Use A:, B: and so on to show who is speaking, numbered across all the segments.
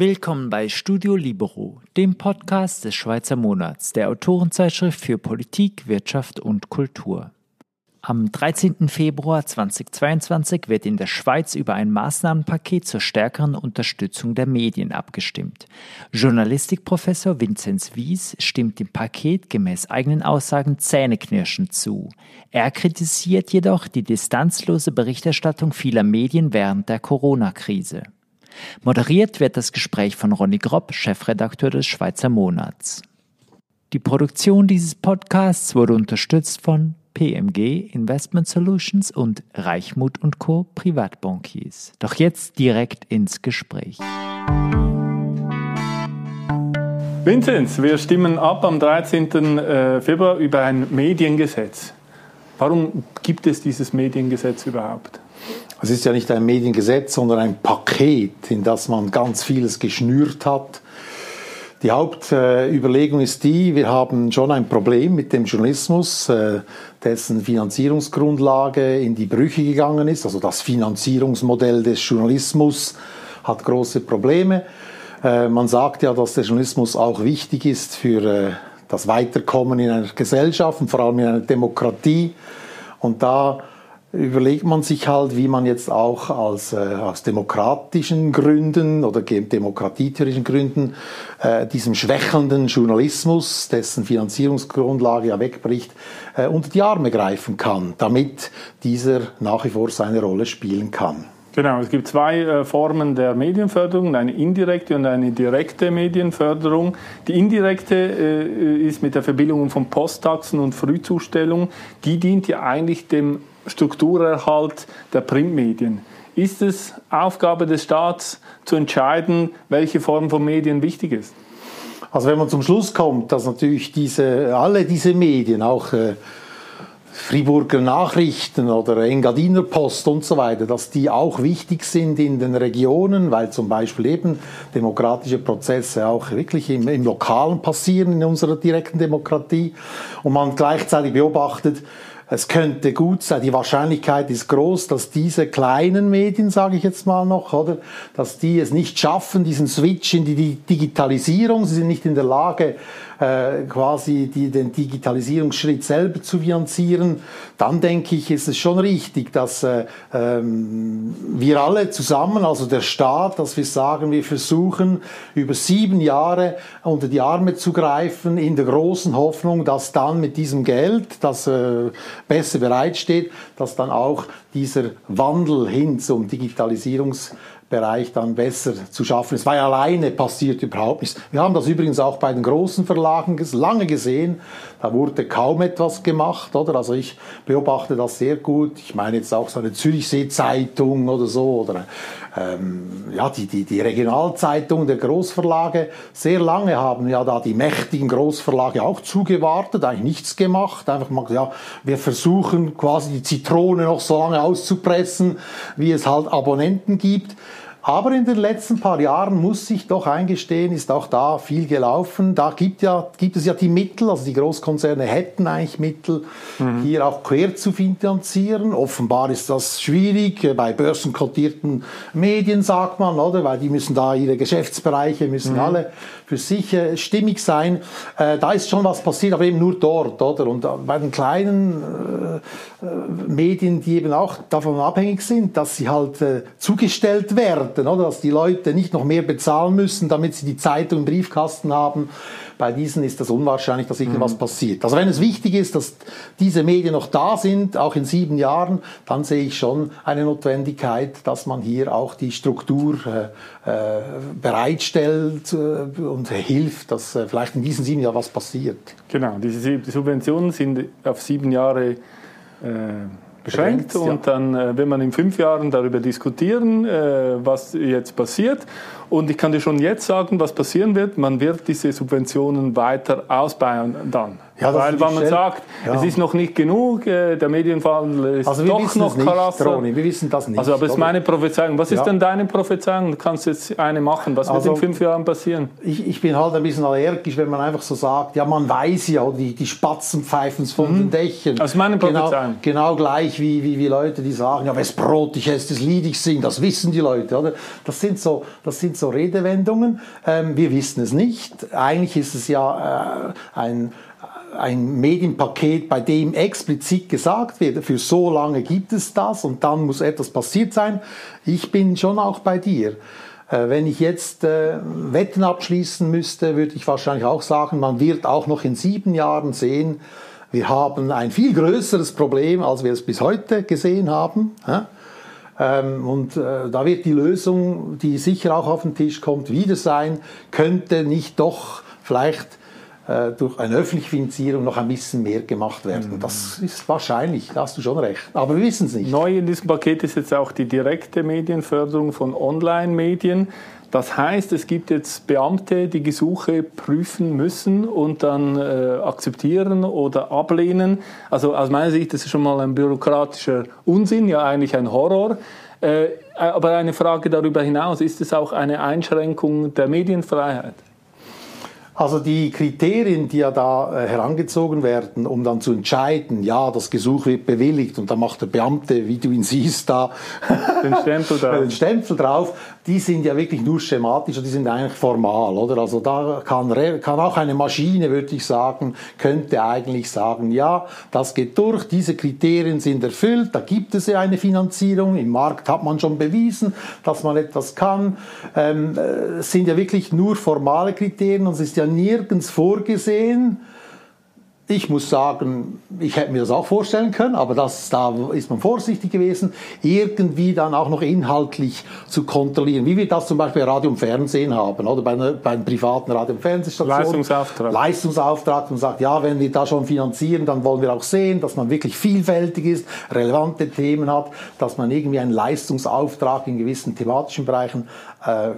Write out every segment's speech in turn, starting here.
A: Willkommen bei Studio Libero, dem Podcast des Schweizer Monats, der Autorenzeitschrift für Politik, Wirtschaft und Kultur. Am 13. Februar 2022 wird in der Schweiz über ein Maßnahmenpaket zur stärkeren Unterstützung der Medien abgestimmt. Journalistikprofessor Vinzenz Wies stimmt dem Paket gemäß eigenen Aussagen zähneknirschend zu. Er kritisiert jedoch die distanzlose Berichterstattung vieler Medien während der Corona-Krise. Moderiert wird das Gespräch von Ronny Gropp, Chefredakteur des Schweizer Monats. Die Produktion dieses Podcasts wurde unterstützt von PMG Investment Solutions und Reichmut und Co. Privatbankiers. Doch jetzt direkt ins Gespräch.
B: Vinzenz, wir stimmen ab am 13. Äh, Februar über ein Mediengesetz. Warum gibt es dieses Mediengesetz überhaupt?
C: Es ist ja nicht ein Mediengesetz, sondern ein Paket, in das man ganz vieles geschnürt hat. Die Hauptüberlegung ist die, wir haben schon ein Problem mit dem Journalismus, äh, dessen Finanzierungsgrundlage in die Brüche gegangen ist. Also das Finanzierungsmodell des Journalismus hat große Probleme. Äh, man sagt ja, dass der Journalismus auch wichtig ist für äh, das Weiterkommen in einer Gesellschaft und vor allem in einer Demokratie. Und da überlegt man sich halt, wie man jetzt auch als, äh, aus demokratischen Gründen oder demokratietheoretischen Gründen äh, diesem schwächelnden Journalismus, dessen Finanzierungsgrundlage ja wegbricht, äh, unter die Arme greifen kann, damit dieser nach wie vor seine Rolle spielen kann.
B: Genau, es gibt zwei äh, Formen der Medienförderung, eine indirekte und eine direkte Medienförderung. Die indirekte äh, ist mit der Verbindung von Posttaxen und Frühzustellung. Die dient ja eigentlich dem Strukturerhalt der Printmedien. Ist es Aufgabe des Staats zu entscheiden, welche Form von Medien wichtig ist?
C: Also wenn man zum Schluss kommt, dass natürlich diese, alle diese Medien, auch äh, Friburger Nachrichten oder Engadiner Post und so weiter, dass die auch wichtig sind in den Regionen, weil zum Beispiel eben demokratische Prozesse auch wirklich im, im Lokalen passieren in unserer direkten Demokratie und man gleichzeitig beobachtet, es könnte gut sein, die Wahrscheinlichkeit ist groß, dass diese kleinen Medien, sage ich jetzt mal noch, oder, dass die es nicht schaffen, diesen Switch in die Digitalisierung, sie sind nicht in der Lage, äh, quasi die, den Digitalisierungsschritt selber zu finanzieren, dann denke ich, ist es schon richtig, dass äh, ähm, wir alle zusammen, also der Staat, dass wir sagen, wir versuchen über sieben Jahre unter die Arme zu greifen, in der großen Hoffnung, dass dann mit diesem Geld, das äh, besser bereitsteht, dass dann auch dieser Wandel hin zum Digitalisierungs Bereich dann besser zu schaffen ist, weil alleine passiert überhaupt nichts. Wir haben das übrigens auch bei den großen Verlagen lange gesehen, da wurde kaum etwas gemacht, oder? Also ich beobachte das sehr gut. Ich meine jetzt auch so eine Zürichsee-Zeitung oder so, oder ähm, ja, die, die, die Regionalzeitungen der Großverlage. Sehr lange haben ja da die mächtigen Großverlage auch zugewartet, eigentlich nichts gemacht. Einfach mal, ja, wir versuchen quasi die Zitrone noch so lange auszupressen, wie es halt Abonnenten gibt. Aber in den letzten paar Jahren muss ich doch eingestehen, ist auch da viel gelaufen. Da gibt, ja, gibt es ja die Mittel, also die Großkonzerne hätten eigentlich Mittel, mhm. hier auch quer zu finanzieren. Offenbar ist das schwierig äh, bei börsenkotierten Medien, sagt man, oder? Weil die müssen da ihre Geschäftsbereiche, müssen mhm. alle für sich äh, stimmig sein. Äh, da ist schon was passiert, aber eben nur dort, oder? Und äh, bei den kleinen äh, äh, Medien, die eben auch davon abhängig sind, dass sie halt zugestellt werden, oder? Dass die Leute nicht noch mehr bezahlen müssen, damit sie die Zeitung im Briefkasten haben bei diesen ist das unwahrscheinlich, dass irgendwas mhm. passiert. Also wenn es wichtig ist, dass diese Medien noch da sind, auch in sieben Jahren, dann sehe ich schon eine Notwendigkeit, dass man hier auch die Struktur äh, äh bereitstellt äh, und hilft, dass äh, vielleicht in diesen sieben Jahren was passiert.
B: Genau, diese Subventionen sind auf sieben Jahre äh, beschränkt und dann äh, will man in fünf Jahren darüber diskutieren, äh, was jetzt passiert. Und ich kann dir schon jetzt sagen, was passieren wird. Man wird diese Subventionen weiter ausbauen dann. Ja, Weil, wenn man sagt, ja. es ist noch nicht genug, äh, der Medienwandel ist
C: also
B: doch noch
C: nicht, Roni, wir wissen das nicht.
B: Also, aber es ist meine Prophezeiung. Was ist denn deine Prophezeiung? Du kannst jetzt eine machen. Was also, wird in fünf Jahren passieren?
C: Ich, ich, bin halt ein bisschen allergisch, wenn man einfach so sagt, ja, man weiß ja, die, die Spatzen pfeifen von mhm. den Dächern.
B: Das ist meine
C: genau,
B: Prophezeiung.
C: Genau, genau gleich wie, wie, wie Leute, die sagen, ja, wes Brot ich esse, das Lied ich singe, das wissen die Leute. Oder? Das, sind so, das sind so Redewendungen. Ähm, wir wissen es nicht. Eigentlich ist es ja äh, ein ein Medienpaket, bei dem explizit gesagt wird, für so lange gibt es das und dann muss etwas passiert sein. Ich bin schon auch bei dir. Äh, wenn ich jetzt äh, Wetten abschließen müsste, würde ich wahrscheinlich auch sagen, man wird auch noch in sieben Jahren sehen, wir haben ein viel größeres Problem, als wir es bis heute gesehen haben. Ähm, und äh, da wird die Lösung, die sicher auch auf den Tisch kommt, wieder sein, könnte nicht doch vielleicht durch eine öffentliche Finanzierung noch ein bisschen mehr gemacht werden. Mhm. Das ist wahrscheinlich, da hast du schon recht. Aber wir wissen es nicht.
B: Neu in diesem Paket ist jetzt auch die direkte Medienförderung von Online-Medien. Das heißt, es gibt jetzt Beamte, die Gesuche prüfen müssen und dann äh, akzeptieren oder ablehnen. Also aus meiner Sicht ist das schon mal ein bürokratischer Unsinn, ja eigentlich ein Horror. Äh, aber eine Frage darüber hinaus, ist es auch eine Einschränkung der Medienfreiheit?
C: Also die Kriterien, die ja da äh, herangezogen werden, um dann zu entscheiden, ja, das Gesuch wird bewilligt und da macht der Beamte, wie du ihn siehst, da den Stempel drauf. den Stempel drauf die sind ja wirklich nur schematisch und die sind eigentlich formal, oder? Also da kann, kann auch eine Maschine, würde ich sagen, könnte eigentlich sagen, ja, das geht durch, diese Kriterien sind erfüllt, da gibt es ja eine Finanzierung, im Markt hat man schon bewiesen, dass man etwas kann. Ähm, äh, sind ja wirklich nur formale Kriterien und es ist ja nirgends vorgesehen, ich muss sagen, ich hätte mir das auch vorstellen können, aber das, da ist man vorsichtig gewesen, irgendwie dann auch noch inhaltlich zu kontrollieren, wie wir das zum Beispiel bei Radio und Fernsehen haben, oder bei, einer, bei einem privaten Radio- und Fernsehstation.
B: Leistungsauftrag.
C: Leistungsauftrag und sagt, ja, wenn wir da schon finanzieren, dann wollen wir auch sehen, dass man wirklich vielfältig ist, relevante Themen hat, dass man irgendwie einen Leistungsauftrag in gewissen thematischen Bereichen äh,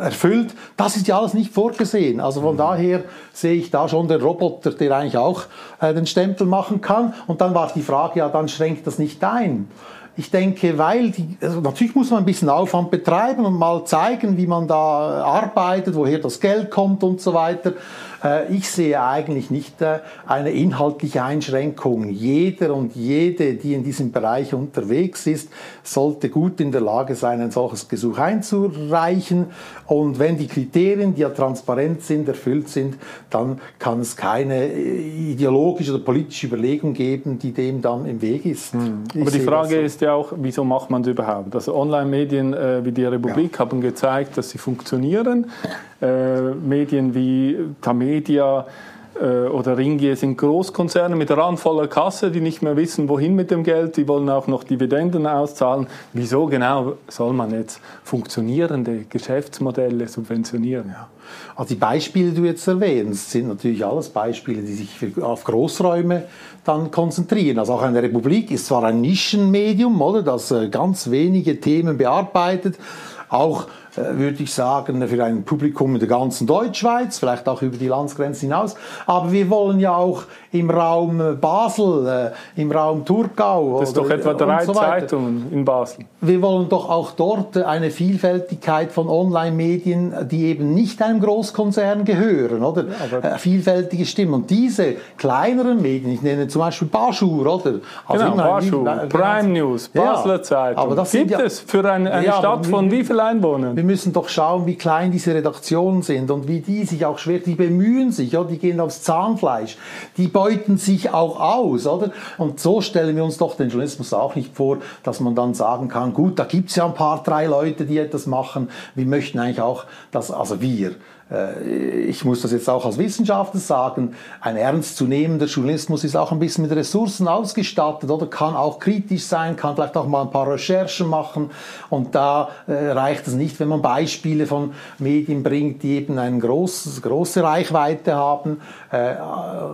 C: erfüllt. Das ist ja alles nicht vorgesehen. Also von mhm. daher sehe ich da schon den Roboter, der eigentlich auch äh, den Stempel machen kann. Und dann war die Frage, ja, dann schränkt das nicht ein. Ich denke, weil die, also natürlich muss man ein bisschen Aufwand betreiben und mal zeigen, wie man da arbeitet, woher das Geld kommt und so weiter. Äh, ich sehe eigentlich nicht äh, eine inhaltliche Einschränkung. Jeder und jede, die in diesem Bereich unterwegs ist, sollte gut in der Lage sein, ein solches Gesuch einzureichen. Und wenn die Kriterien, die ja transparent sind, erfüllt sind, dann kann es keine äh, ideologische oder politische Überlegung geben, die dem dann im Weg ist.
B: Mhm. Aber die Frage so. ist ja auch, wieso macht man es überhaupt? Also Online-Medien äh, wie die Republik ja. haben gezeigt, dass sie funktionieren. Äh, Medien wie Tamedia äh, oder Ringier sind Großkonzerne mit randvoller Kasse, die nicht mehr wissen, wohin mit dem Geld. Die wollen auch noch Dividenden auszahlen. Wieso genau soll man jetzt funktionierende Geschäftsmodelle subventionieren?
C: Ja. Also die Beispiele, die du jetzt erwähnst, sind natürlich alles Beispiele, die sich auf Großräume dann konzentrieren. Also auch eine Republik ist zwar ein Nischenmedium, oder, das äh, ganz wenige Themen bearbeitet, auch würde ich sagen, für ein Publikum in der ganzen Deutschschweiz, vielleicht auch über die Landsgrenzen hinaus. Aber wir wollen ja auch im Raum äh, Basel, äh, im Raum Thurgau.
B: Das ist doch etwa drei so Zeitungen in Basel.
C: Wir wollen doch auch dort eine Vielfältigkeit von Online-Medien, die eben nicht einem Großkonzern gehören, oder? Ja, Vielfältige Stimmen. Und diese kleineren Medien, ich nenne zum Beispiel Baschur, oder?
B: Also genau, Baschur, Prime News, Basler ja, Zeitung. Aber das Gibt ja, es für eine, eine Stadt von wie vielen Einwohnern?
C: Wir müssen doch schauen, wie klein diese Redaktionen sind und wie die sich auch schwer, die bemühen sich, ja, die gehen aufs Zahnfleisch, die beuten sich auch aus, oder? Und so stellen wir uns doch den Journalismus auch nicht vor, dass man dann sagen kann, gut, da gibt's ja ein paar, drei Leute, die etwas machen. Wir möchten eigentlich auch, dass, also wir, ich muss das jetzt auch als Wissenschaftler sagen, ein ernstzunehmender Journalismus ist auch ein bisschen mit Ressourcen ausgestattet oder kann auch kritisch sein, kann vielleicht auch mal ein paar Recherchen machen und da äh, reicht es nicht, wenn man Beispiele von Medien bringt, die eben eine groß, große Reichweite haben, äh,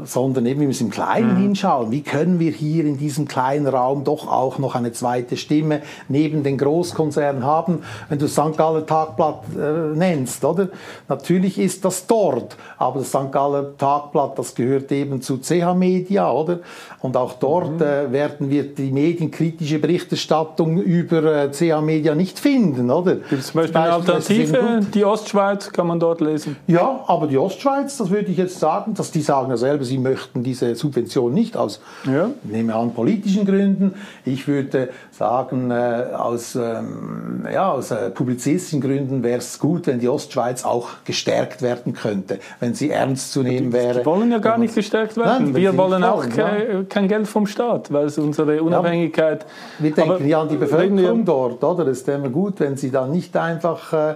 C: sondern eben wir müssen im Kleinen mhm. hinschauen. Wie können wir hier in diesem kleinen Raum doch auch noch eine zweite Stimme neben den Großkonzernen haben? Wenn du St. Galler Tagblatt äh, nennst, oder? Natürlich natürlich ist das dort, aber das St. Galler Tagblatt, das gehört eben zu CH Media, oder? Und auch dort mhm. äh, werden wir die medienkritische Berichterstattung über äh, CH Media nicht finden, oder?
B: Gibt es zum Beispiel eine Alternative? Die Ostschweiz kann man dort lesen?
C: Ja, aber die Ostschweiz, das würde ich jetzt sagen, dass die sagen ja selber, sie möchten diese Subvention nicht aus, ja. nehme an, politischen Gründen. Ich würde sagen, äh, aus, ähm, ja, aus äh, publizistischen Gründen wäre es gut, wenn die Ostschweiz auch gestärkt werden könnte, wenn sie ernst zu nehmen wäre.
B: Die wollen ja gar nicht gestärkt werden. Nein, Wir wollen auch wollen, kein, kein, Geld vom Staat, weil es unsere Unabhängigkeit.
C: Ja, wir denken ja an die Bevölkerung dort, oder? Es wäre gut, wenn sie dann nicht einfach äh,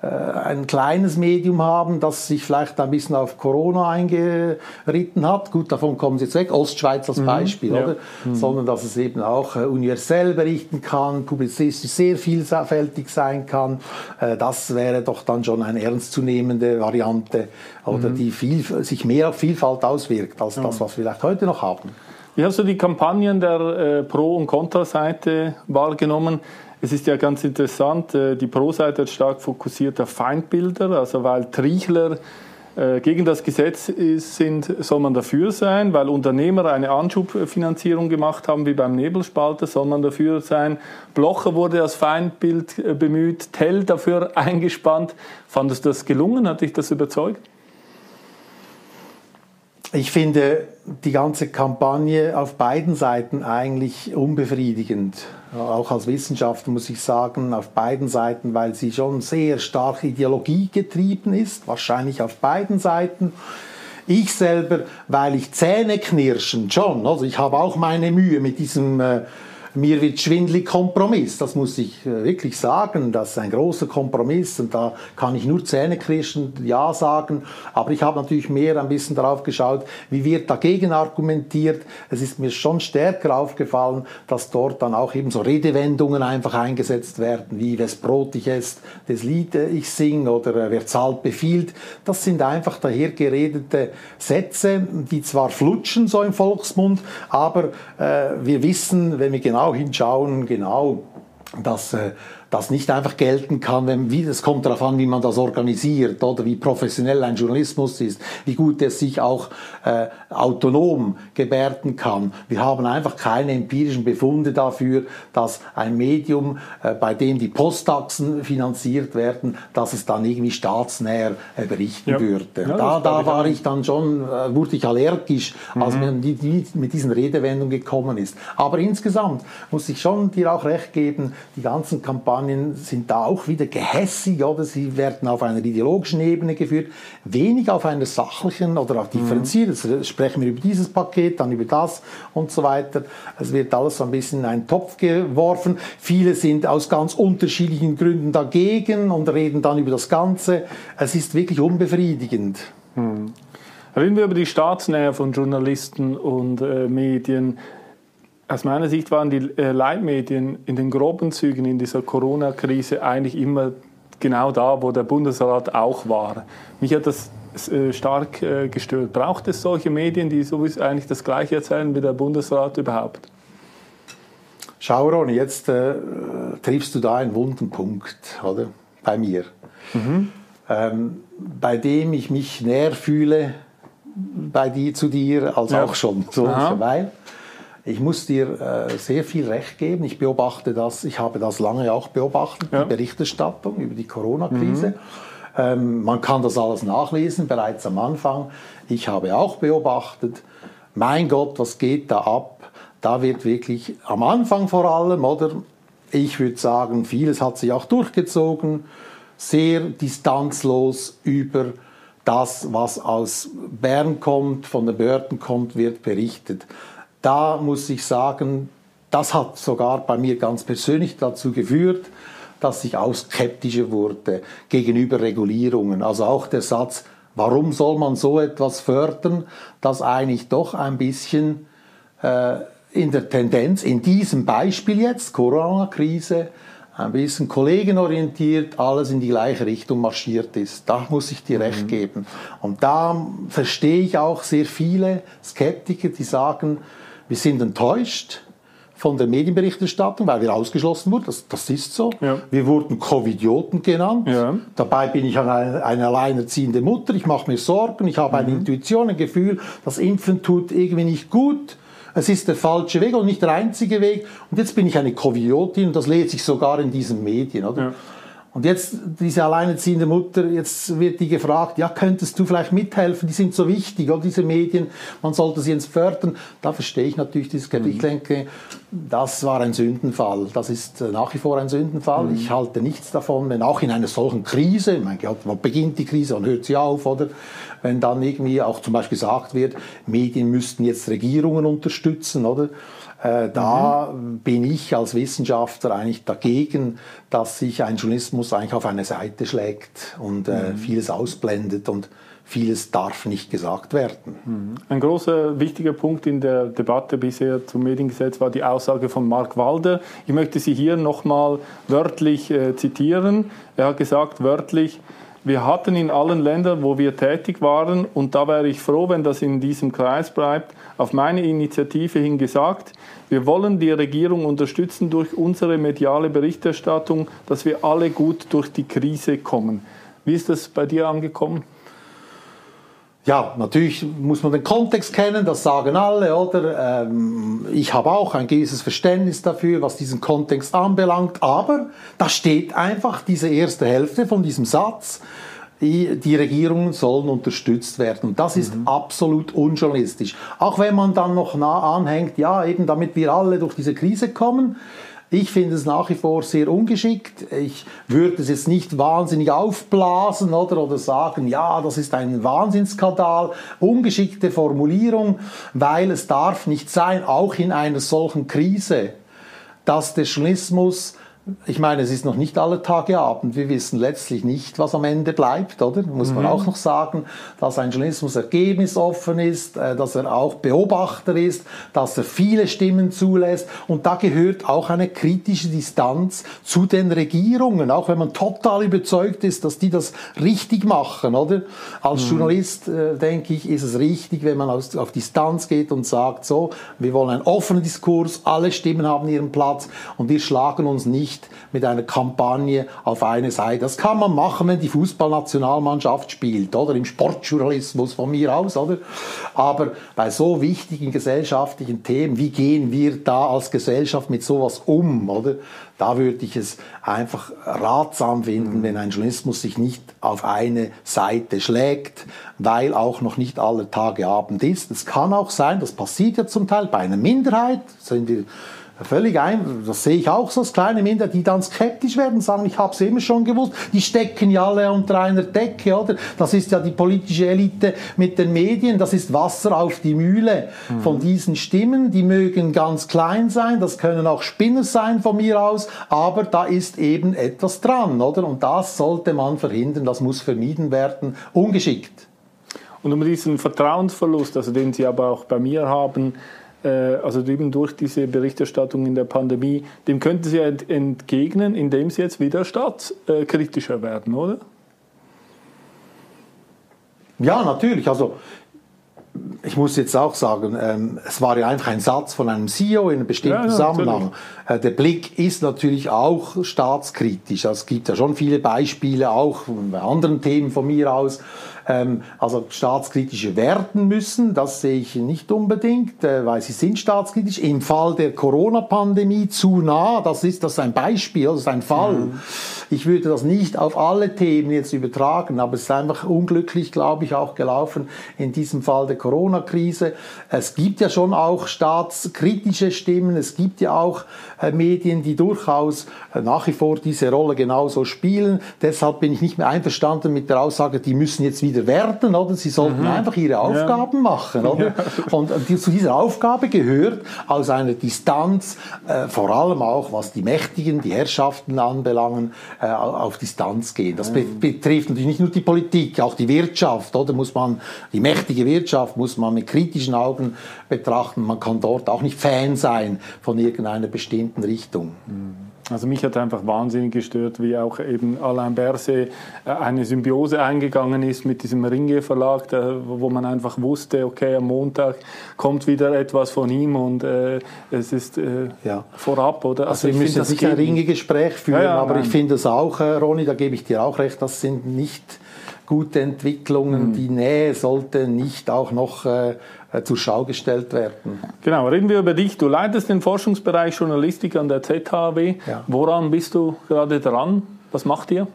C: ein kleines Medium haben, das sich vielleicht ein bisschen auf Corona eingeritten hat. Gut, davon kommen sie jetzt weg. Ostschweiz als mhm. Beispiel, mhm, oder? Mhm. Sondern dass es eben auch äh, universell berichten kann, publizistisch sehr vielfältig sein kann. Äh, das wäre doch dann schon eine ernstzunehmende Variante oder mhm. die viel, sich mehr auf Vielfalt auswirkt als das, was wir vielleicht heute noch haben.
B: Wie hast du die Kampagnen der äh, Pro- und Kontra-Seite wahrgenommen? Es ist ja ganz interessant, äh, die Pro-Seite hat stark fokussiert auf Feindbilder, also weil Trichler äh, gegen das Gesetz sind, soll man dafür sein, weil Unternehmer eine Anschubfinanzierung gemacht haben, wie beim Nebelspalter, soll man dafür sein. Blocher wurde als Feindbild äh, bemüht, Tell dafür eingespannt. Fandest du das gelungen? Hat dich das überzeugt?
C: Ich finde die ganze Kampagne auf beiden Seiten eigentlich unbefriedigend. Auch als Wissenschaftler muss ich sagen, auf beiden Seiten, weil sie schon sehr stark ideologiegetrieben ist, wahrscheinlich auf beiden Seiten. Ich selber, weil ich Zähne knirschen schon, also ich habe auch meine Mühe mit diesem äh, mir wird schwindlig Kompromiss. Das muss ich äh, wirklich sagen. Das ist ein großer Kompromiss und da kann ich nur zähneknirschend Ja sagen. Aber ich habe natürlich mehr ein bisschen darauf geschaut, wie wird dagegen argumentiert. Es ist mir schon stärker aufgefallen, dass dort dann auch eben so Redewendungen einfach eingesetzt werden, wie wes Brot ich esse, das Lied äh, ich singe oder äh, wer zahlt befiehlt. Das sind einfach dahergeredete Sätze, die zwar flutschen so im Volksmund, aber äh, wir wissen, wenn wir genau genau hinschauen, genau dass äh, das nicht einfach gelten kann, wenn, wie, es kommt darauf an, wie man das organisiert oder wie professionell ein Journalismus ist, wie gut er sich auch äh, autonom gebärden kann. Wir haben einfach keine empirischen Befunde dafür, dass ein Medium, äh, bei dem die Posttaxen finanziert werden, dass es dann irgendwie staatsnäher äh, berichten ja. würde. Ja, da da war ich dann schon, äh, wurde ich allergisch, mhm. als man die, die mit diesen Redewendungen gekommen ist. Aber insgesamt muss ich schon dir auch recht geben, die ganzen Kampagnen Kampagnen sind da auch wieder gehässig, oder sie werden auf einer ideologischen Ebene geführt, wenig auf einer sachlichen oder auch differenziert. Mhm. sprechen wir über dieses Paket, dann über das und so weiter. Es wird alles so ein bisschen in einen Topf geworfen. Viele sind aus ganz unterschiedlichen Gründen dagegen und reden dann über das Ganze. Es ist wirklich unbefriedigend.
B: Mhm. Reden wir über die Staatsnähe von Journalisten und äh, Medien. Aus meiner Sicht waren die äh, Leitmedien in den groben Zügen in dieser Corona-Krise eigentlich immer genau da, wo der Bundesrat auch war. Mich hat das äh, stark äh, gestört. Braucht es solche Medien, die sowieso eigentlich das Gleiche erzählen wie der Bundesrat überhaupt?
C: Schau, Ronny, jetzt äh, triffst du da einen wunden Punkt, oder? Bei mir. Mhm. Ähm, bei dem ich mich näher fühle bei die, zu dir als ja. auch schon. So, weil ich muss dir äh, sehr viel Recht geben. Ich beobachte das, ich habe das lange auch beobachtet, ja. die Berichterstattung über die Corona-Krise. Mhm. Ähm, man kann das alles nachlesen, bereits am Anfang. Ich habe auch beobachtet, mein Gott, was geht da ab? Da wird wirklich am Anfang vor allem, oder? Ich würde sagen, vieles hat sich auch durchgezogen, sehr distanzlos über das, was aus Bern kommt, von den Behörden kommt, wird berichtet da muss ich sagen, das hat sogar bei mir ganz persönlich dazu geführt, dass ich auch skeptischer wurde gegenüber Regulierungen. Also auch der Satz, warum soll man so etwas fördern, das eigentlich doch ein bisschen äh, in der Tendenz, in diesem Beispiel jetzt, Corona-Krise, ein bisschen kollegenorientiert, alles in die gleiche Richtung marschiert ist. Da muss ich dir mhm. recht geben. Und da verstehe ich auch sehr viele Skeptiker, die sagen, wir sind enttäuscht von der Medienberichterstattung, weil wir ausgeschlossen wurden. Das, das ist so. Ja. Wir wurden Covidioten genannt. Ja. Dabei bin ich eine, eine alleinerziehende Mutter. Ich mache mir Sorgen. Ich habe eine mhm. Intuition, ein Gefühl, das Impfen tut irgendwie nicht gut. Es ist der falsche Weg und nicht der einzige Weg. Und jetzt bin ich eine Covidiotin und das lese ich sogar in diesen Medien. Oder? Ja. Und jetzt diese alleinerziehende Mutter, jetzt wird die gefragt, ja, könntest du vielleicht mithelfen? Die sind so wichtig, oder diese Medien, man sollte sie jetzt fördern. Da verstehe ich natürlich dieses Kapitel. Mhm. Ich denke, das war ein Sündenfall. Das ist äh, nach wie vor ein Sündenfall. Mhm. Ich halte nichts davon, wenn auch in einer solchen Krise, mein Gott, wann beginnt die Krise und hört sie auf, oder? Wenn dann irgendwie auch zum Beispiel gesagt wird, Medien müssten jetzt Regierungen unterstützen, oder? Äh, da mhm. bin ich als Wissenschaftler eigentlich dagegen, dass sich ein Journalismus eigentlich auf eine Seite schlägt und äh, mhm. vieles ausblendet und vieles darf nicht gesagt werden.
B: Mhm. Ein großer wichtiger Punkt in der Debatte bisher zum Mediengesetz war die Aussage von Mark Walder. Ich möchte sie hier nochmal wörtlich äh, zitieren. Er hat gesagt, wörtlich, wir hatten in allen Ländern, wo wir tätig waren, und da wäre ich froh, wenn das in diesem Kreis bleibt, auf meine Initiative hin gesagt, wir wollen die Regierung unterstützen durch unsere mediale Berichterstattung, dass wir alle gut durch die Krise kommen. Wie ist das bei dir angekommen?
C: Ja, natürlich muss man den Kontext kennen, das sagen alle, oder? Ähm, ich habe auch ein gewisses Verständnis dafür, was diesen Kontext anbelangt, aber da steht einfach diese erste Hälfte von diesem Satz, die, die Regierungen sollen unterstützt werden. Und das ist mhm. absolut unjournalistisch. Auch wenn man dann noch nah anhängt, ja, eben damit wir alle durch diese Krise kommen, ich finde es nach wie vor sehr ungeschickt. Ich würde es jetzt nicht wahnsinnig aufblasen oder, oder sagen, ja, das ist ein Wahnsinnsskandal. Ungeschickte Formulierung, weil es darf nicht sein, auch in einer solchen Krise, dass der Journalismus ich meine, es ist noch nicht alle Tage Abend. Wir wissen letztlich nicht, was am Ende bleibt, oder? Muss man mhm. auch noch sagen, dass ein Journalismus ergebnisoffen ist, äh, dass er auch Beobachter ist, dass er viele Stimmen zulässt. Und da gehört auch eine kritische Distanz zu den Regierungen, auch wenn man total überzeugt ist, dass die das richtig machen, oder? Als mhm. Journalist, äh, denke ich, ist es richtig, wenn man auf, auf Distanz geht und sagt, so, wir wollen einen offenen Diskurs, alle Stimmen haben ihren Platz und wir schlagen uns nicht nicht mit einer Kampagne auf eine Seite. Das kann man machen, wenn die Fußballnationalmannschaft spielt oder im Sportjournalismus von mir aus, oder? Aber bei so wichtigen gesellschaftlichen Themen, wie gehen wir da als Gesellschaft mit sowas um, oder? Da würde ich es einfach ratsam finden, mhm. wenn ein Journalismus sich nicht auf eine Seite schlägt, weil auch noch nicht alle Tage Abend ist. Es kann auch sein, das passiert ja zum Teil bei einer Minderheit, sind wir Völlig ein, das sehe ich auch so, als kleine Minder, die dann skeptisch werden, sagen, ich habe es immer schon gewusst, die stecken ja alle unter einer Decke, oder? Das ist ja die politische Elite mit den Medien, das ist Wasser auf die Mühle mhm. von diesen Stimmen, die mögen ganz klein sein, das können auch Spinner sein von mir aus, aber da ist eben etwas dran, oder? Und das sollte man verhindern, das muss vermieden werden, ungeschickt.
B: Und um diesen Vertrauensverlust, also den Sie aber auch bei mir haben, also eben durch diese Berichterstattung in der Pandemie, dem könnten Sie entgegnen, indem Sie jetzt wieder staatskritischer werden, oder?
C: Ja, natürlich. Also ich muss jetzt auch sagen, ähm, es war ja einfach ein Satz von einem CEO in einem bestimmten ja, ja, Zusammenhang. Äh, der Blick ist natürlich auch staatskritisch. Also es gibt ja schon viele Beispiele, auch bei anderen Themen von mir aus, also staatskritische werden müssen. Das sehe ich nicht unbedingt, äh, weil sie sind staatskritisch. Im Fall der Corona-Pandemie zu nah, das ist das ist ein Beispiel, das ist ein Fall. Mhm. Ich würde das nicht auf alle Themen jetzt übertragen, aber es ist einfach unglücklich, glaube ich, auch gelaufen in diesem Fall der Corona-Krise. Es gibt ja schon auch staatskritische Stimmen, es gibt ja auch äh, Medien, die durchaus äh, nach wie vor diese Rolle genauso spielen. Deshalb bin ich nicht mehr einverstanden mit der Aussage, die müssen jetzt wieder werden, oder? Sie sollten mhm. einfach ihre Aufgaben ja. machen, oder? Und die, zu dieser Aufgabe gehört aus einer Distanz, äh, vor allem auch was die Mächtigen, die Herrschaften anbelangen, äh, auf Distanz gehen. Das be betrifft natürlich nicht nur die Politik, auch die Wirtschaft, oder? Muss man, die mächtige Wirtschaft muss man mit kritischen Augen betrachten. Man kann dort auch nicht Fan sein von irgendeiner bestimmten Richtung.
B: Also mich hat einfach wahnsinnig gestört, wie auch eben Alain Berset äh, eine Symbiose eingegangen ist mit diesem Ringe Verlag, wo man einfach wusste, okay, am Montag kommt wieder etwas von ihm und äh, es ist äh, ja. vorab, oder?
C: Also, also wir müssen sicher ein Ringe-Gespräch führen, ja, ja, aber nein. ich finde es auch, äh, Ronny, da gebe ich dir auch recht, das sind nicht gute Entwicklungen. Mhm. Die Nähe sollte nicht auch noch äh, zur Schau gestellt werden.
B: Genau, reden wir über dich. Du leitest den Forschungsbereich Journalistik an der ZHW. Ja. Woran bist du gerade dran? Was macht ihr?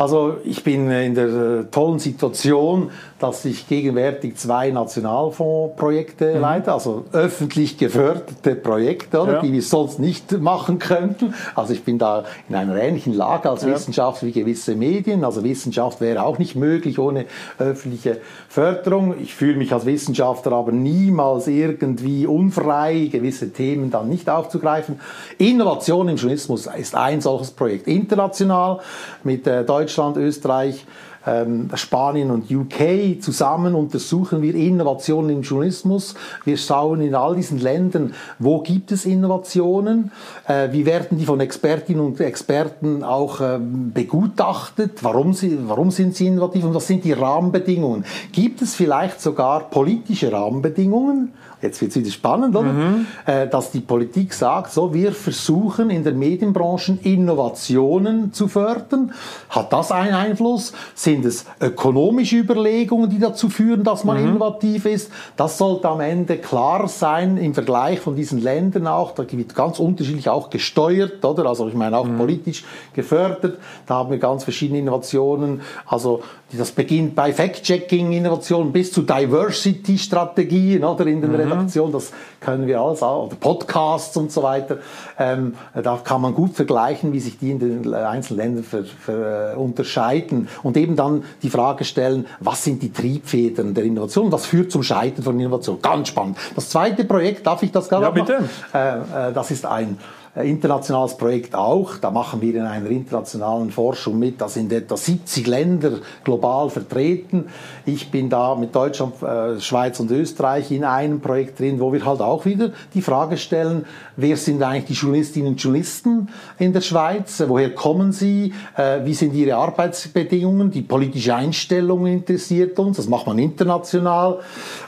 C: Also ich bin in der äh, tollen Situation, dass ich gegenwärtig zwei Nationalfondsprojekte mhm. leite, also öffentlich geförderte Projekte, oder, ja. die wir sonst nicht machen könnten. Also ich bin da in einer ähnlichen Lage als ja. Wissenschaft wie gewisse Medien. Also Wissenschaft wäre auch nicht möglich ohne öffentliche Förderung. Ich fühle mich als Wissenschaftler aber niemals irgendwie unfrei, gewisse Themen dann nicht aufzugreifen. Innovation im Journalismus ist ein solches Projekt. International mit äh, Deutschland, Österreich, ähm, Spanien und UK. Zusammen untersuchen wir Innovationen im Journalismus. Wir schauen in all diesen Ländern, wo gibt es Innovationen, äh, wie werden die von Expertinnen und Experten auch ähm, begutachtet, warum, sie, warum sind sie innovativ und was sind die Rahmenbedingungen. Gibt es vielleicht sogar politische Rahmenbedingungen, jetzt wird es wieder spannend, oder? Mhm. Äh, dass die Politik sagt, so, wir versuchen in der Medienbranche Innovationen zu fördern. Hat das einen Einfluss? Sind es ökonomische Überlegungen, die dazu führen, dass man mhm. innovativ ist? Das sollte am Ende klar sein im Vergleich von diesen Ländern auch. Da wird ganz unterschiedlich auch gesteuert, oder? Also ich meine auch mhm. politisch gefördert. Da haben wir ganz verschiedene Innovationen. Also das beginnt bei Fact-Checking-Innovationen bis zu Diversity-Strategien oder in den mhm. Redaktionen. Das können wir alles auch, oder Podcasts und so weiter. Ähm, da kann man gut vergleichen, wie sich die in den einzelnen Ländern für, für, äh, unterscheiden und eben dann die Frage stellen, was sind die Triebfedern der Innovation, was führt zum Scheitern von Innovation. Ganz spannend. Das zweite Projekt, darf ich das gerade
B: Ja, bitte.
C: Äh, äh, das ist ein internationales Projekt auch. Da machen wir in einer internationalen Forschung mit. Da sind etwa 70 Länder global vertreten. Ich bin da mit Deutschland, äh, Schweiz und Österreich in einem Projekt drin, wo wir halt auch wieder die Frage stellen, wer sind eigentlich die Journalistinnen und Journalisten in der Schweiz? Woher kommen sie? Äh, wie sind ihre Arbeitsbedingungen? Die politische Einstellung interessiert uns. Das macht man international.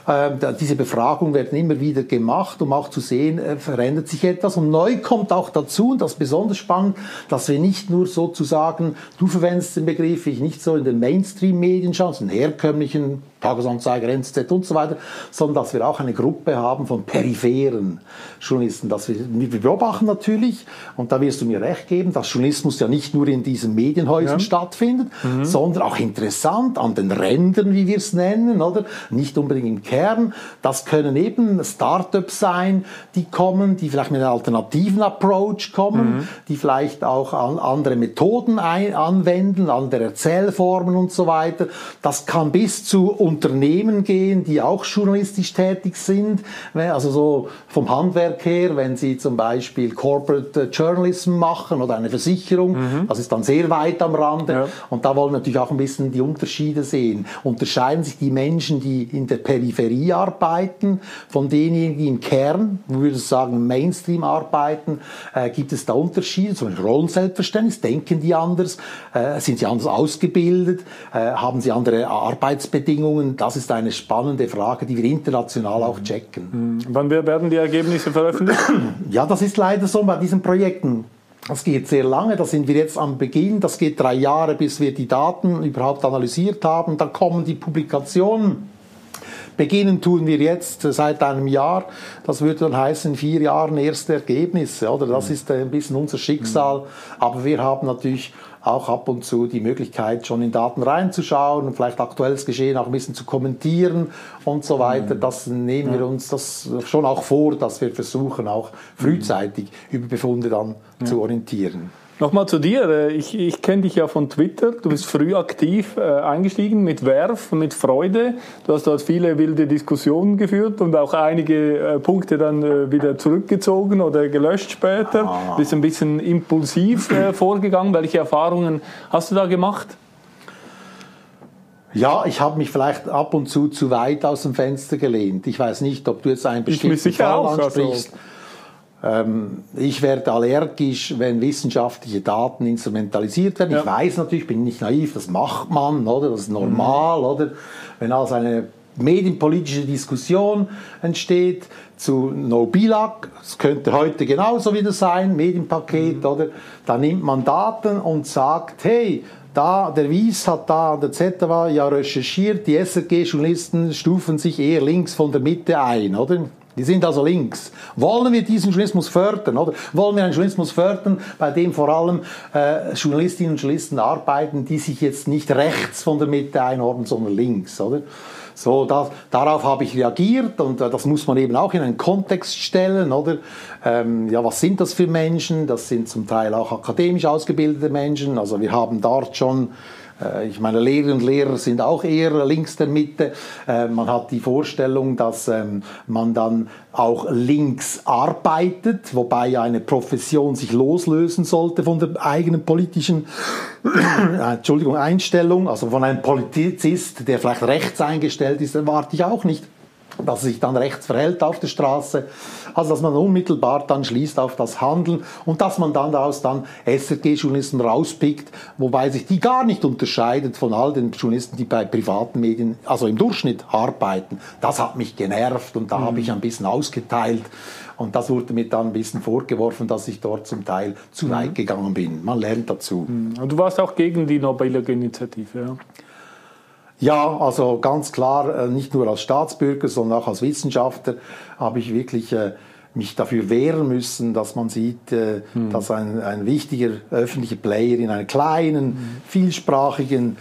C: Äh, diese Befragungen werden immer wieder gemacht, um auch zu sehen, äh, verändert sich etwas. Und neu kommt auch dazu, und das ist besonders spannend, dass wir nicht nur sozusagen, du verwendest den Begriff, ich nicht so in den Mainstream-Medien schauen, in herkömmlichen Tagesanzeiger, NZZ und so weiter, sondern dass wir auch eine Gruppe haben von peripheren Journalisten. Dass wir, wir beobachten natürlich, und da wirst du mir recht geben, dass Journalismus ja nicht nur in diesen Medienhäusern ja. stattfindet, mhm. sondern auch interessant an den Rändern, wie wir es nennen, oder? Nicht unbedingt im Kern. Das können eben Startups sein, die kommen, die vielleicht mit einem alternativen Approach kommen, mhm. die vielleicht auch an andere Methoden ein, anwenden, andere Erzählformen und so weiter. Das kann bis zu Unternehmen gehen, die auch journalistisch tätig sind, also so vom Handwerk her, wenn sie zum Beispiel Corporate Journalism machen oder eine Versicherung, mhm. das ist dann sehr weit am Rande. Ja. und da wollen wir natürlich auch ein bisschen die Unterschiede sehen. Unterscheiden sich die Menschen, die in der Peripherie arbeiten, von denjenigen, die im Kern, wo würde ich sagen, Mainstream arbeiten, äh, gibt es da Unterschiede, zum Beispiel Rollenselbstverständnis, denken die anders, äh, sind sie anders ausgebildet, äh, haben sie andere Arbeitsbedingungen, das ist eine spannende Frage, die wir international auch checken.
B: Mhm. Wann werden die Ergebnisse veröffentlicht?
C: Ja, das ist leider so bei diesen Projekten. Das geht sehr lange, da sind wir jetzt am Beginn, das geht drei Jahre, bis wir die Daten überhaupt analysiert haben, dann kommen die Publikationen. Beginnen tun wir jetzt seit einem Jahr. Das würde dann heißen, in vier Jahren erste Ergebnisse. Oder? Das mhm. ist ein bisschen unser Schicksal. Mhm. Aber wir haben natürlich auch ab und zu die Möglichkeit, schon in Daten reinzuschauen und vielleicht aktuelles Geschehen auch ein bisschen zu kommentieren und so weiter. Mhm. Das nehmen wir uns das schon auch vor, dass wir versuchen, auch frühzeitig über Befunde dann zu orientieren.
B: Nochmal zu dir. Äh, ich, ich kenne dich ja von Twitter. Du bist früh aktiv äh, eingestiegen mit Werf, mit Freude. Du hast dort viele wilde Diskussionen geführt und auch einige äh, Punkte dann äh, wieder zurückgezogen oder gelöscht später. Ah. Bist ein bisschen impulsiv äh, vorgegangen. Welche Erfahrungen hast du da gemacht?
C: Ja, ich habe mich vielleicht ab und zu zu weit aus dem Fenster gelehnt. Ich weiß nicht, ob du jetzt einen bestimmten Fall
B: also ansprichst. Also
C: ich werde allergisch, wenn wissenschaftliche Daten instrumentalisiert werden. Ja. Ich weiß natürlich, bin nicht naiv, das macht man, oder? Das ist normal, mhm. oder? Wenn also eine medienpolitische Diskussion entsteht zu No Bilag, das könnte heute genauso wieder sein, Medienpaket, mhm. oder? Da nimmt man Daten und sagt, hey, da, der Wies hat da an der ZWA ja recherchiert, die SRG-Journalisten stufen sich eher links von der Mitte ein, oder? Die sind also links. Wollen wir diesen Journalismus fördern, oder? Wollen wir einen Journalismus fördern, bei dem vor allem äh, Journalistinnen und Journalisten arbeiten, die sich jetzt nicht rechts von der Mitte einordnen, sondern links, oder? So, das, darauf habe ich reagiert und äh, das muss man eben auch in einen Kontext stellen, oder? Ähm, ja, was sind das für Menschen? Das sind zum Teil auch akademisch ausgebildete Menschen. Also wir haben dort schon ich meine, Lehrerinnen und Lehrer sind auch eher links der Mitte. Äh, man hat die Vorstellung, dass ähm, man dann auch links arbeitet, wobei eine Profession sich loslösen sollte von der eigenen politischen äh, Entschuldigung, Einstellung. Also von einem Polizist, der vielleicht rechts eingestellt ist, erwarte ich auch nicht dass er sich dann rechts verhält auf der Straße. Also dass man unmittelbar dann schließt auf das Handeln und dass man dann daraus dann SRG-Journalisten rauspickt, wobei sich die gar nicht unterscheidet von all den Journalisten, die bei privaten Medien, also im Durchschnitt arbeiten. Das hat mich genervt und da mhm. habe ich ein bisschen ausgeteilt. Und das wurde mir dann ein bisschen vorgeworfen, dass ich dort zum Teil zu weit mhm. gegangen bin. Man lernt dazu.
B: Mhm. Und du warst auch gegen die Nobel-Initiative, ja?
C: Ja, also ganz klar, äh, nicht nur als Staatsbürger, sondern auch als Wissenschaftler habe ich wirklich äh, mich dafür wehren müssen, dass man sieht, äh, hm. dass ein, ein wichtiger öffentlicher Player in einer kleinen, hm. vielsprachigen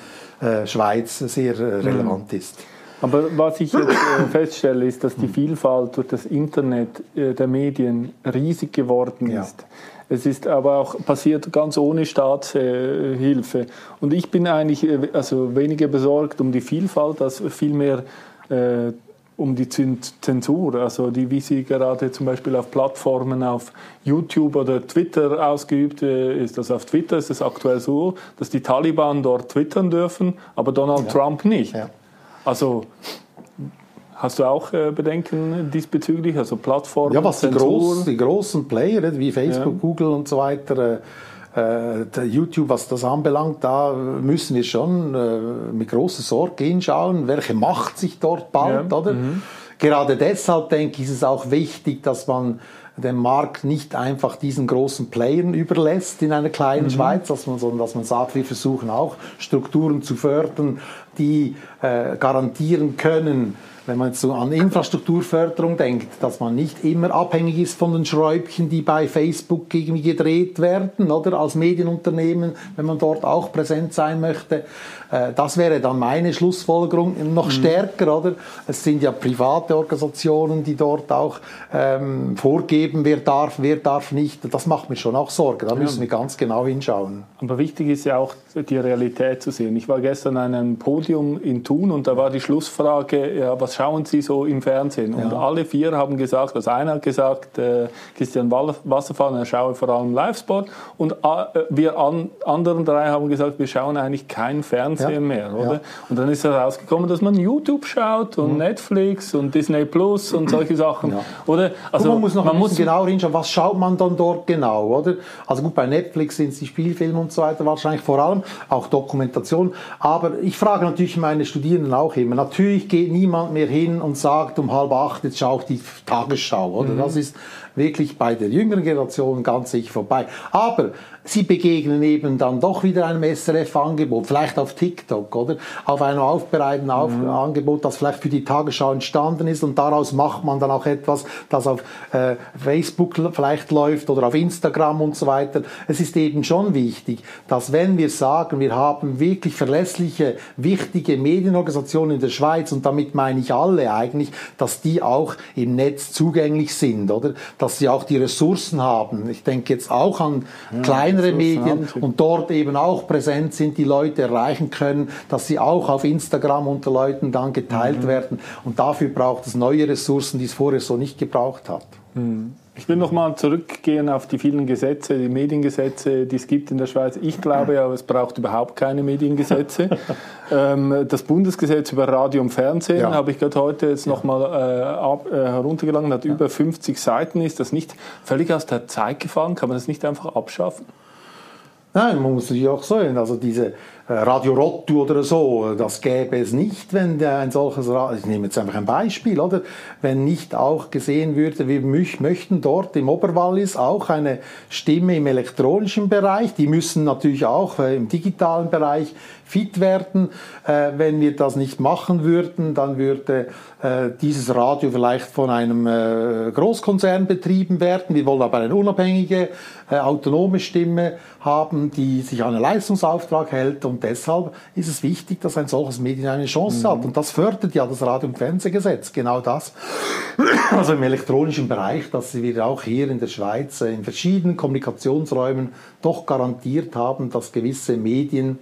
C: Schweiz sehr relevant hm. ist.
B: Aber was ich jetzt feststelle, ist, dass die hm. Vielfalt durch das Internet der Medien riesig geworden ist. Ja. Es ist aber auch passiert ganz ohne Staatshilfe. Und ich bin eigentlich äh, also weniger besorgt um die Vielfalt als vielmehr äh, um die Zensur, also die, wie sie gerade zum Beispiel auf Plattformen auf YouTube oder Twitter ausgeübt äh, ist. Also auf Twitter ist es aktuell so, dass die Taliban dort twittern dürfen, aber Donald ja. Trump nicht. Ja. Also Hast du auch äh, Bedenken diesbezüglich, also Plattformen?
C: Ja, was die, groß, die, großen Player wie Facebook, ja. Google und so weiter, äh, äh YouTube, was das anbelangt, da müssen wir schon äh, mit großer Sorge hinschauen, welche Macht sich dort baut, ja. oder? Mhm. Gerade deshalb denke ich, ist es auch wichtig, dass man den Markt nicht einfach diesen großen Playern überlässt in einer kleinen mhm. Schweiz, dass man, sondern dass man sagt, wir versuchen auch Strukturen zu fördern, die äh, garantieren können, wenn man jetzt so an Infrastrukturförderung denkt, dass man nicht immer abhängig ist von den Schräubchen, die bei Facebook irgendwie gedreht werden, oder als Medienunternehmen, wenn man dort auch präsent sein möchte. Äh, das wäre dann meine Schlussfolgerung noch mhm. stärker, oder? Es sind ja private Organisationen, die dort auch ähm, vorgeben, wer darf, wer darf nicht. Das macht mir schon auch Sorge. Da müssen wir ganz genau hinschauen.
B: Aber wichtig ist ja auch die Realität zu sehen. Ich war gestern an einem Podium in Thun und da war die Schlussfrage, ja, was schauen Sie so im Fernsehen? Und ja. alle vier haben gesagt, also einer hat gesagt, äh, Christian Wasserfall, er schaue vor allem Livesport und äh, wir an, anderen drei haben gesagt, wir schauen eigentlich kein Fernsehen ja. mehr, oder? Ja. Und dann ist herausgekommen, dass man YouTube schaut und mhm. Netflix und Disney Plus und solche Sachen, oder?
C: Also und man muss noch man muss genau hinschauen, was schaut man dann dort genau, oder? Also gut, bei Netflix sind es die Spielfilme und so weiter wahrscheinlich vor allem, auch Dokumentation, aber ich frage natürlich meine Studierenden auch immer, natürlich geht niemand mehr mehr hin und sagt um halb acht, jetzt schaue ich die Tagesschau. Oder? Mhm. Das ist wirklich bei der jüngeren Generation ganz sicher vorbei. Aber sie begegnen eben dann doch wieder einem SRF-Angebot, vielleicht auf TikTok oder auf einem aufbereiteten auf mhm. Angebot, das vielleicht für die Tagesschau entstanden ist und daraus macht man dann auch etwas, das auf äh, Facebook vielleicht läuft oder auf Instagram und so weiter. Es ist eben schon wichtig, dass wenn wir sagen, wir haben wirklich verlässliche, wichtige Medienorganisationen in der Schweiz und damit meine ich alle eigentlich, dass die auch im Netz zugänglich sind, oder? Dass sie auch die Ressourcen haben. Ich denke jetzt auch an ja. kleine kleinere Medien und dort eben auch präsent sind, die Leute erreichen können, dass sie auch auf Instagram unter Leuten dann geteilt mhm. werden. Und dafür braucht es neue Ressourcen, die es vorher so nicht gebraucht hat. Mhm.
B: Ich will nochmal zurückgehen auf die vielen Gesetze, die Mediengesetze, die es gibt in der Schweiz. Ich glaube ja, es braucht überhaupt keine Mediengesetze. ähm, das Bundesgesetz über Radio und Fernsehen ja. habe ich gerade heute jetzt ja. nochmal äh, äh, heruntergeladen, hat ja. über 50 Seiten, ist das nicht völlig aus der Zeit gefallen? Kann man das nicht einfach abschaffen?
C: Nein, man muss natürlich auch sagen, also diese äh, Radio Rottu oder so, das gäbe es nicht, wenn ein solches, ich nehme jetzt einfach ein Beispiel, oder? Wenn nicht auch gesehen würde, wir möchten dort im Oberwallis auch eine Stimme im elektronischen Bereich, die müssen natürlich auch äh, im digitalen Bereich fit werden. Äh, wenn wir das nicht machen würden, dann würde dieses Radio vielleicht von einem Großkonzern betrieben werden. Wir wollen aber eine unabhängige, autonome Stimme haben, die sich an einen Leistungsauftrag hält. Und deshalb ist es wichtig, dass ein solches Medium eine Chance mhm. hat. Und das fördert ja das Radio- und Fernsehgesetz, genau das. Also im elektronischen Bereich, dass wir auch hier in der Schweiz äh, in verschiedenen Kommunikationsräumen doch garantiert haben, dass gewisse Medien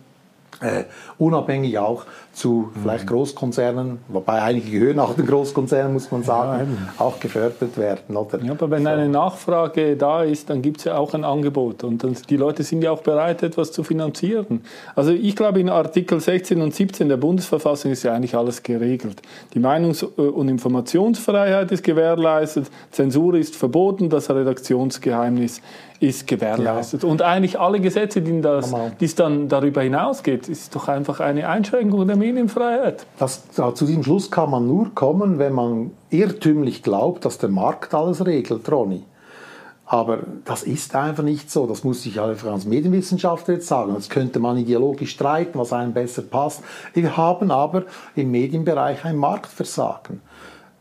C: äh, unabhängig auch zu vielleicht mhm. Großkonzernen, wobei einige gehören auch den Großkonzernen, muss man sagen, ja, auch gefördert werden. Oder?
B: Ja, aber wenn so. eine Nachfrage da ist, dann gibt es ja auch ein Angebot und dann, die Leute sind ja auch bereit, etwas zu finanzieren. Also ich glaube, in Artikel 16 und 17 der Bundesverfassung ist ja eigentlich alles geregelt. Die Meinungs- und Informationsfreiheit ist gewährleistet, Zensur ist verboten, das Redaktionsgeheimnis ist gewährleistet. Ja. Und eigentlich alle Gesetze, die, es dann darüber hinausgeht, ist doch einfach eine Einschränkung der Medienfreiheit.
C: Das, zu diesem Schluss kann man nur kommen, wenn man irrtümlich glaubt, dass der Markt alles regelt, Ronny. Aber das ist einfach nicht so. Das muss ich einfach als Medienwissenschaftler jetzt sagen. Das könnte man ideologisch streiten, was einem besser passt. Wir haben aber im Medienbereich ein Marktversagen.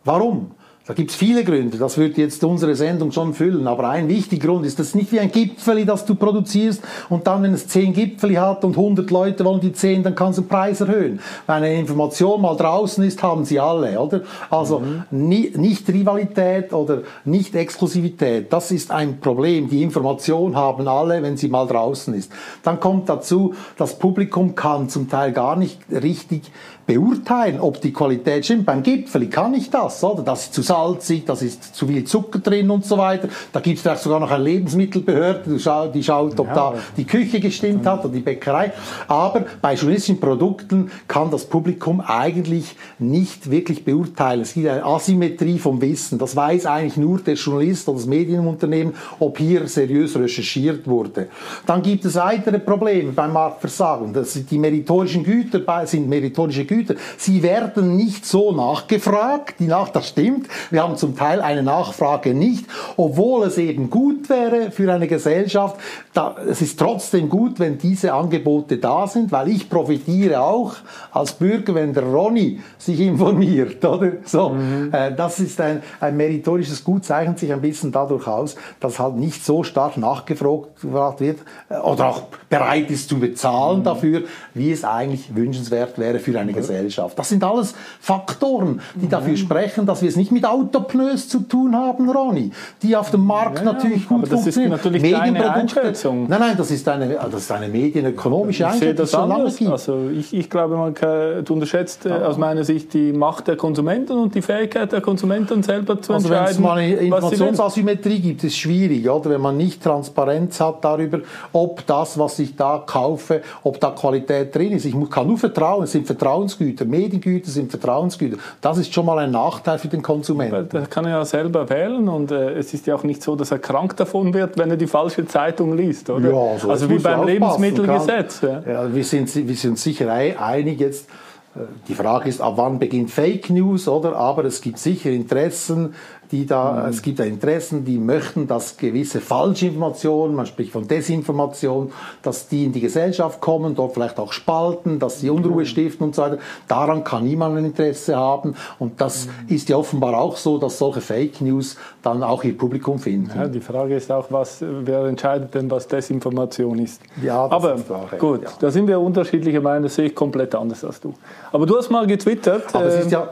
C: Warum? Da gibt es viele Gründe, das würde jetzt unsere Sendung schon füllen, aber ein wichtiger Grund ist, das ist nicht wie ein Gipfeli, das du produzierst und dann, wenn es zehn Gipfeli hat und 100 Leute wollen die zehn, dann kannst du den Preis erhöhen. Wenn eine Information mal draußen ist, haben sie alle, oder? Also mhm. nie, nicht Rivalität oder nicht Exklusivität, das ist ein Problem. Die Information haben alle, wenn sie mal draußen ist. Dann kommt dazu, das Publikum kann zum Teil gar nicht richtig beurteilen, ob die Qualität stimmt. Beim Gipfeli kann ich das, oder? Das ist zu salzig, das ist zu viel Zucker drin und so weiter. Da gibt es sogar noch eine Lebensmittelbehörde, die schaut, ob ja, da die Küche gestimmt hat oder die Bäckerei. Aber bei journalistischen Produkten kann das Publikum eigentlich nicht wirklich beurteilen. Es gibt eine Asymmetrie vom Wissen. Das weiß eigentlich nur der Journalist oder das Medienunternehmen, ob hier seriös recherchiert wurde. Dann gibt es weitere Probleme beim Marktversagen. Das sind die meritorischen Güter sind meritorische Güter Güter. Sie werden nicht so nachgefragt, die nach, das stimmt. Wir haben zum Teil eine Nachfrage nicht, obwohl es eben gut wäre für eine Gesellschaft. Da, es ist trotzdem gut, wenn diese Angebote da sind, weil ich profitiere auch als Bürger, wenn der Ronny sich informiert, oder? So, mhm. äh, das ist ein, ein meritorisches Gut, zeichnet sich ein bisschen dadurch aus, dass halt nicht so stark nachgefragt wird äh, oder auch bereit ist zu bezahlen mhm. dafür, wie es eigentlich wünschenswert wäre für eine Gesellschaft. Gesellschaft. Das sind alles Faktoren, die mhm. dafür sprechen, dass wir es nicht mit Autopneus zu tun haben, Ronny, die auf dem Markt ja, natürlich gut aber
B: das funktionieren. Ist natürlich Medienprodukte.
C: Nein, nein, das ist eine, das ist eine medienökonomische
B: ich Einschätzung. das anders. Also ich, ich glaube, man kann, du unterschätzt äh, aus meiner Sicht die Macht der Konsumenten und die Fähigkeit der Konsumenten selber zu also entscheiden.
C: Wenn es mal eine Informationsasymmetrie gibt, ist schwierig, oder? Wenn man nicht Transparenz hat darüber, ob das, was ich da kaufe, ob da Qualität drin ist. Ich kann nur vertrauen, es sind Vertrauens Vertrauensgüter. Mediengüter sind Vertrauensgüter. Das ist schon mal ein Nachteil für den Konsumenten.
B: Das kann er ja selber wählen und äh, es ist ja auch nicht so, dass er krank davon wird, wenn er die falsche Zeitung liest, oder? Ja, also, also wie beim Lebensmittelgesetz.
C: Ja. ja. wir, sind, wir sind sicher einig jetzt. Äh, die Frage ist, ab wann beginnt Fake News, oder? Aber es gibt sicher Interessen, die da, mhm. es gibt da Interessen, die möchten, dass gewisse Falschinformationen, man spricht von Desinformation, dass die in die Gesellschaft kommen, dort vielleicht auch spalten, dass sie Unruhe mhm. stiften und so weiter. Daran kann niemand ein Interesse haben. Und das mhm. ist ja offenbar auch so, dass solche Fake News dann auch ihr Publikum finden.
B: Ja, die Frage ist auch, was, wer entscheidet denn, was Desinformation ist?
C: Ja,
B: das Aber ist Frage. gut, ja. da sind wir unterschiedliche Meinungen, das sehe ich komplett anders als du. Aber du hast mal getwittert.
C: Aber äh, ist ja,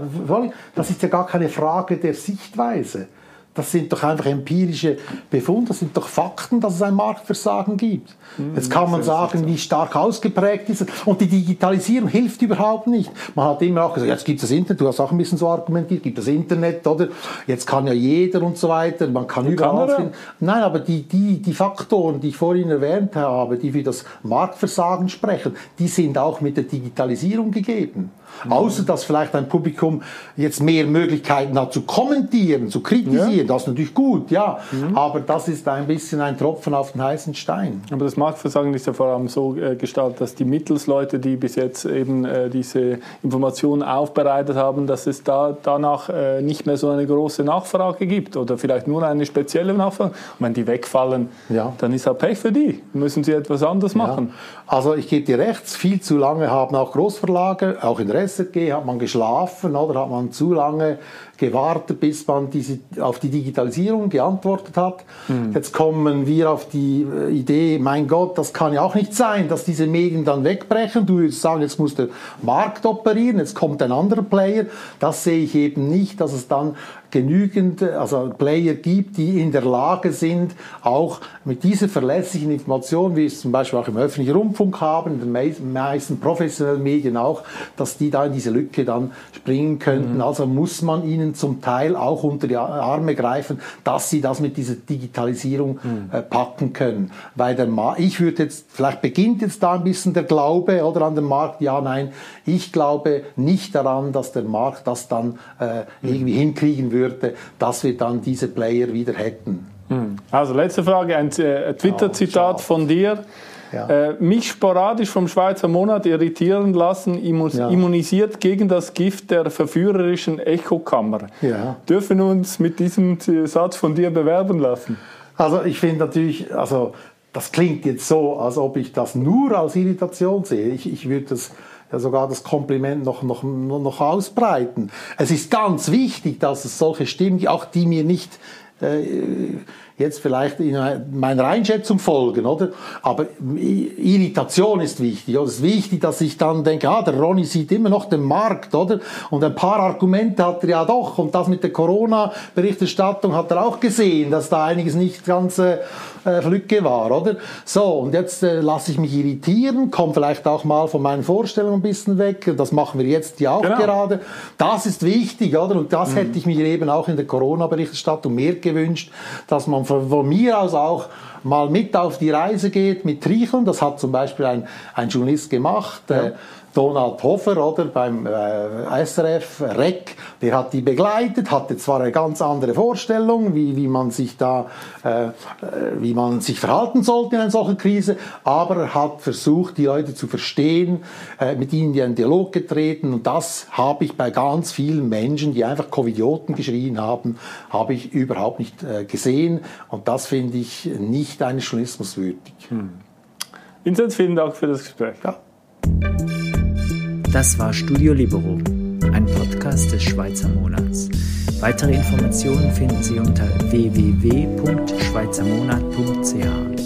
C: das ist ja gar keine Frage der Sichtweise. it das sind doch einfach empirische Befunde, das sind doch Fakten, dass es ein Marktversagen gibt. Hm, Jetzt kann man sagen, wie stark ausgeprägt ist es. Und die Digitalisierung hilft überhaupt nicht. Man hat immer auch gesagt, jetzt gibt es das Internet, du hast auch ein bisschen so argumentiert, gibt das Internet, oder? Jetzt kann ja jeder und so weiter, man kann überall finden. Nein, aber die, die, die Faktoren, die ich vorhin erwähnt habe, die für das Marktversagen sprechen, die sind auch mit der Digitalisierung gegeben. Mhm. Außer dass vielleicht ein Publikum jetzt mehr Möglichkeiten hat zu kommentieren, zu kritisieren. Ja. Das ist natürlich gut, ja. Mhm. Aber das ist ein bisschen ein Tropfen auf den heißen Stein.
B: Aber das Marktversagen ist ja vor allem so äh, gestaltet, dass die Mittelsleute, die bis jetzt eben äh, diese Informationen aufbereitet haben, dass es da danach äh, nicht mehr so eine große Nachfrage gibt oder vielleicht nur eine spezielle Nachfrage. Und wenn die wegfallen, ja. dann ist halt Pech für die. Müssen sie etwas anderes machen.
C: Ja. Also ich gebe dir recht, viel zu lange haben auch Großverlage, auch in der SRG hat man geschlafen oder hat man zu lange gewartet, bis man diese, auf die Digitalisierung geantwortet hat. Mhm. Jetzt kommen wir auf die äh, Idee, mein Gott, das kann ja auch nicht sein, dass diese Medien dann wegbrechen. Du würdest sagen, jetzt muss der Markt operieren, jetzt kommt ein anderer Player. Das sehe ich eben nicht, dass es dann genügend also Player gibt, die in der Lage sind, auch mit dieser verlässlichen Information, wie es zum Beispiel auch im öffentlichen Rundfunk haben, in den meisten professionellen Medien auch, dass die da in diese Lücke dann springen könnten. Mhm. Also muss man ihnen zum Teil auch unter die Arme greifen, dass sie das mit dieser Digitalisierung mhm. äh, packen können. Weil der Ma ich würde jetzt, vielleicht beginnt jetzt da ein bisschen der Glaube oder an den Markt, ja, nein, ich glaube nicht daran, dass der Markt das dann äh, irgendwie mhm. hinkriegen würde würde, dass wir dann diese Player wieder hätten.
B: Hm. Also letzte Frage, ein äh, Twitter-Zitat von dir. Ja. Äh, mich sporadisch vom Schweizer Monat irritieren lassen, ja. immunisiert gegen das Gift der verführerischen Echokammer. Ja. Dürfen uns mit diesem Satz von dir bewerben lassen?
C: Also ich finde natürlich, also das klingt jetzt so, als ob ich das nur als Irritation sehe. Ich, ich würde das ja sogar das Kompliment noch, noch, noch ausbreiten. Es ist ganz wichtig, dass es solche Stimmen, auch die mir nicht äh, jetzt vielleicht in meiner Einschätzung folgen, oder? Aber Irritation ist wichtig. Oder? Es ist wichtig, dass ich dann denke, ah, der Ronny sieht immer noch den Markt, oder? Und ein paar Argumente hat er ja doch. Und das mit der Corona-Berichterstattung hat er auch gesehen, dass da einiges nicht ganz äh, äh, Flücke war, oder? So, und jetzt äh, lasse ich mich irritieren, komme vielleicht auch mal von meinen Vorstellungen ein bisschen weg. Das machen wir jetzt ja auch genau. gerade. Das ist wichtig, oder? Und das mhm. hätte ich mir eben auch in der Corona-Berichterstattung mehr gewünscht, dass man von, von mir aus auch mal mit auf die Reise geht mit Tricheln. Das hat zum Beispiel ein, ein Journalist gemacht. Ja. Äh, Donald Hofer, oder, beim äh, SRF, REC, der hat die begleitet, hatte zwar eine ganz andere Vorstellung, wie, wie man sich da, äh, wie man sich verhalten sollte in einer solchen Krise, aber er hat versucht, die Leute zu verstehen, äh, mit ihnen in einen Dialog getreten und das habe ich bei ganz vielen Menschen, die einfach Covidioten geschrien haben, habe ich überhaupt nicht äh, gesehen und das finde ich nicht eines Journalismus würdig. Hm.
B: Vincent, vielen Dank für das Gespräch. Ja.
A: Das war Studio Libero, ein Podcast des Schweizer Monats. Weitere Informationen finden Sie unter www.schweizermonat.ch.